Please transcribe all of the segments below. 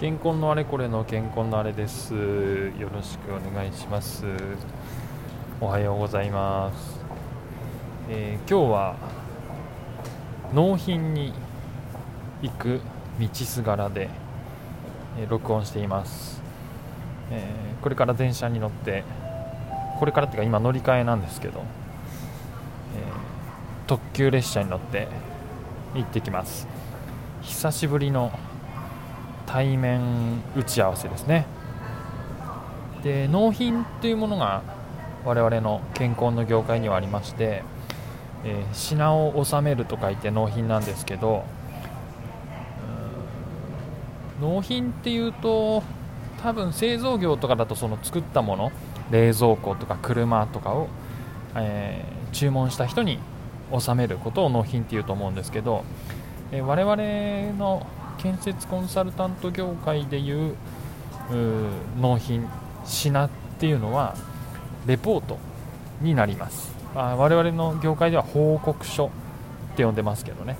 健康のあれこれの健康のあれです。よろしくお願いします。おはようございます、えー、今日は納品に行く道すがらで、えー、録音しています、えー、これから電車に乗ってこれからっていうか今乗り換えなんですけど、え特急列車に乗って行ってきます。久しぶりの対面打ち合わせですね。で納品というものが我々の健康の業界にはありまして、えー、品を納めると書いて納品なんですけど納品っていうと多分製造業とかだとその作ったもの冷蔵庫とか車とかを、えー、注文した人に納めることを納品っていうと思うんですけど、えー、我々の建設コンサルタント業界でいう納品品っていうのはレポートになります。あ我々の業界では報告書って呼んでますけどね。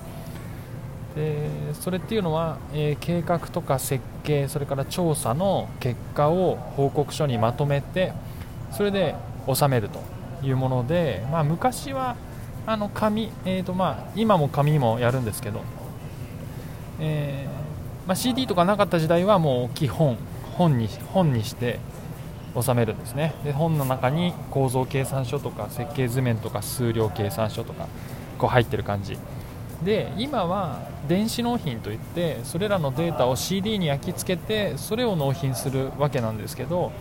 でそれっていうのは、えー、計画とか設計それから調査の結果を報告書にまとめてそれで収めるというもので、まあ、昔はあの紙、えーとまあ、今も紙もやるんですけどえー、まあ、CD とかなかった時代はもう基本本に本にして収めるんですね。で本の中に構造計算書とか設計図面とか数量計算書とかこう入ってる感じ。で今は電子納品といってそれらのデータを CD に焼き付けてそれを納品するわけなんですけど、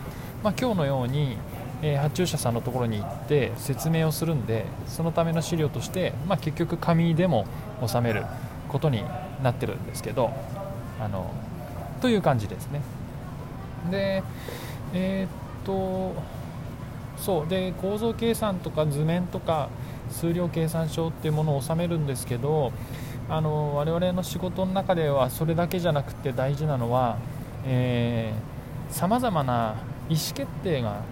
まあ、今日のように、えー、発注者さんのところに行って説明をするんでそのための資料として、まあ、結局紙でも収める。ことになってるんですけどあのという感じですね。でえー、っとそうで構造計算とか図面とか数量計算書っていうものを収めるんですけどあの我々の仕事の中ではそれだけじゃなくて大事なのはさまざまな意思決定が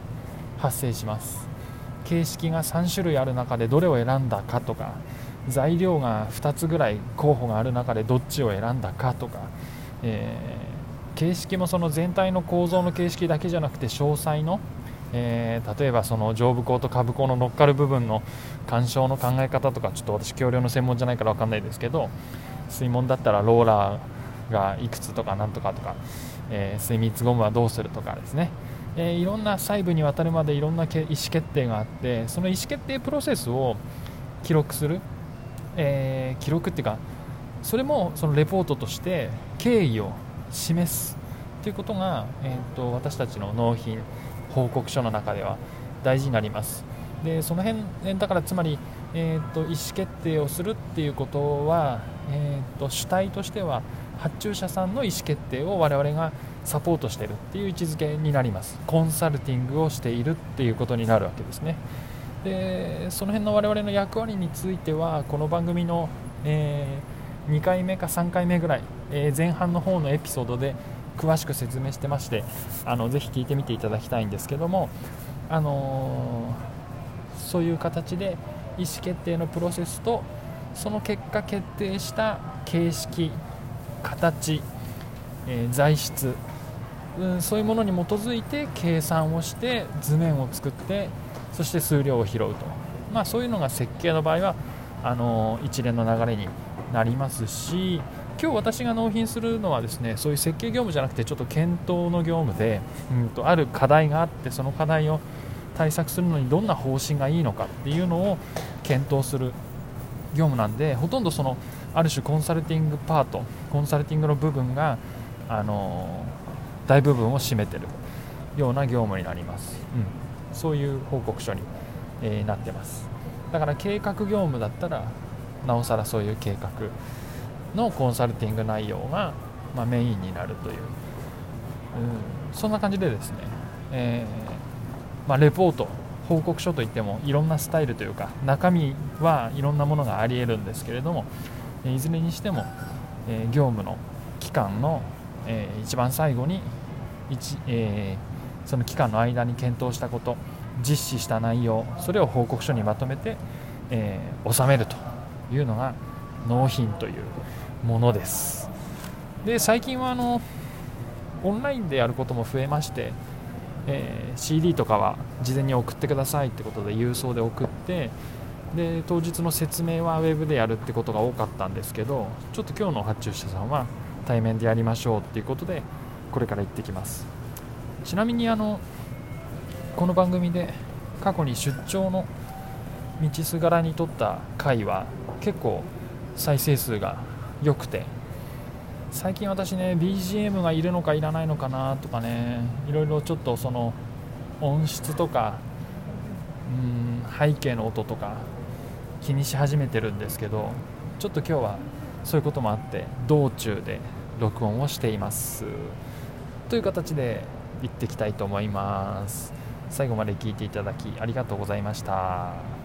発生します。形式が3種類ある中でどれを選んだかとか材料が2つぐらい候補がある中でどっちを選んだかとか、えー、形式もその全体の構造の形式だけじゃなくて詳細の、えー、例えばその上部工と下部工の乗っかる部分の干渉の考え方とかちょっと私橋梁の専門じゃないから分かんないですけど水門だったらローラーがいくつとかなんとかとか、えー、水密ゴムはどうするとかですね。えいろんな細部にわたるまでいろんな意思決定があってその意思決定プロセスを記録する。えー、記録っていうかそれもそのレポートとして経緯を示すということが、えーと、私たちの納品報告書の中では大事になります。でその辺だからつまり、えーと、意思決定をするっていうことは、えーと主体としては発注者さんの意思決定を我々がサポートしているっていう位置づけになります。コンサルティングをしているっていうことになるわけですね。でその辺の我々の役割についてはこの番組の、えー、2回目か3回目ぐらい、えー、前半の方のエピソードで詳しく説明してましてあのぜひ聞いてみていただきたいんですけども、あのー、そういう形で意思決定のプロセスとその結果決定した形式形、えー、材質、うん、そういうものに基づいて計算をして図面を作ってそして数量を拾うと、まあ、そういうのが設計の場合はあの一連の流れになりますし今日私が納品するのはですねそういう設計業務じゃなくてちょっと検討の業務で、うんと、ある課題があってその課題を対策するのにどんな方針がいいのかっていうのを検討する業務なんでほとんどそのある種コンサルティングパートコンサルティングの部分があの大部分を占めてるような業務になります。うんそういう報告書に、え、なってます。だから計画業務だったらなおさらそういう計画のコンサルティング内容が、ま、メインになるという、うん、そんな感じでですね、えー、まあ、レポート報告書といってもいろんなスタイルというか中身はいろんなものがありえるんですけれどもいずれにしても、え、業務の期間の、えー、一番最後に1、えーその期間の間に検討したこと実施した内容それを報告書にまとめて、えー、収めるというのが納品というものです。で最近はあのオンラインでやることも増えまして、えー、CD とかは事前に送ってくださいってことで郵送で送ってで当日の説明はウェブでやるってことが多かったんですけどちょっと今日の発注者さんは対面でやりましょうっていうことでこれから行ってきます。ちなみにあのこの番組で過去に出張の道すがらに撮った回は結構再生数が良くて最近私ね BGM がいるのかいらないのかなとかねいろいろちょっとその音質とかうん背景の音とか気にし始めてるんですけどちょっと今日はそういうこともあって道中で録音をしています。という形で行ってきたいと思います。最後まで聞いていただきありがとうございました。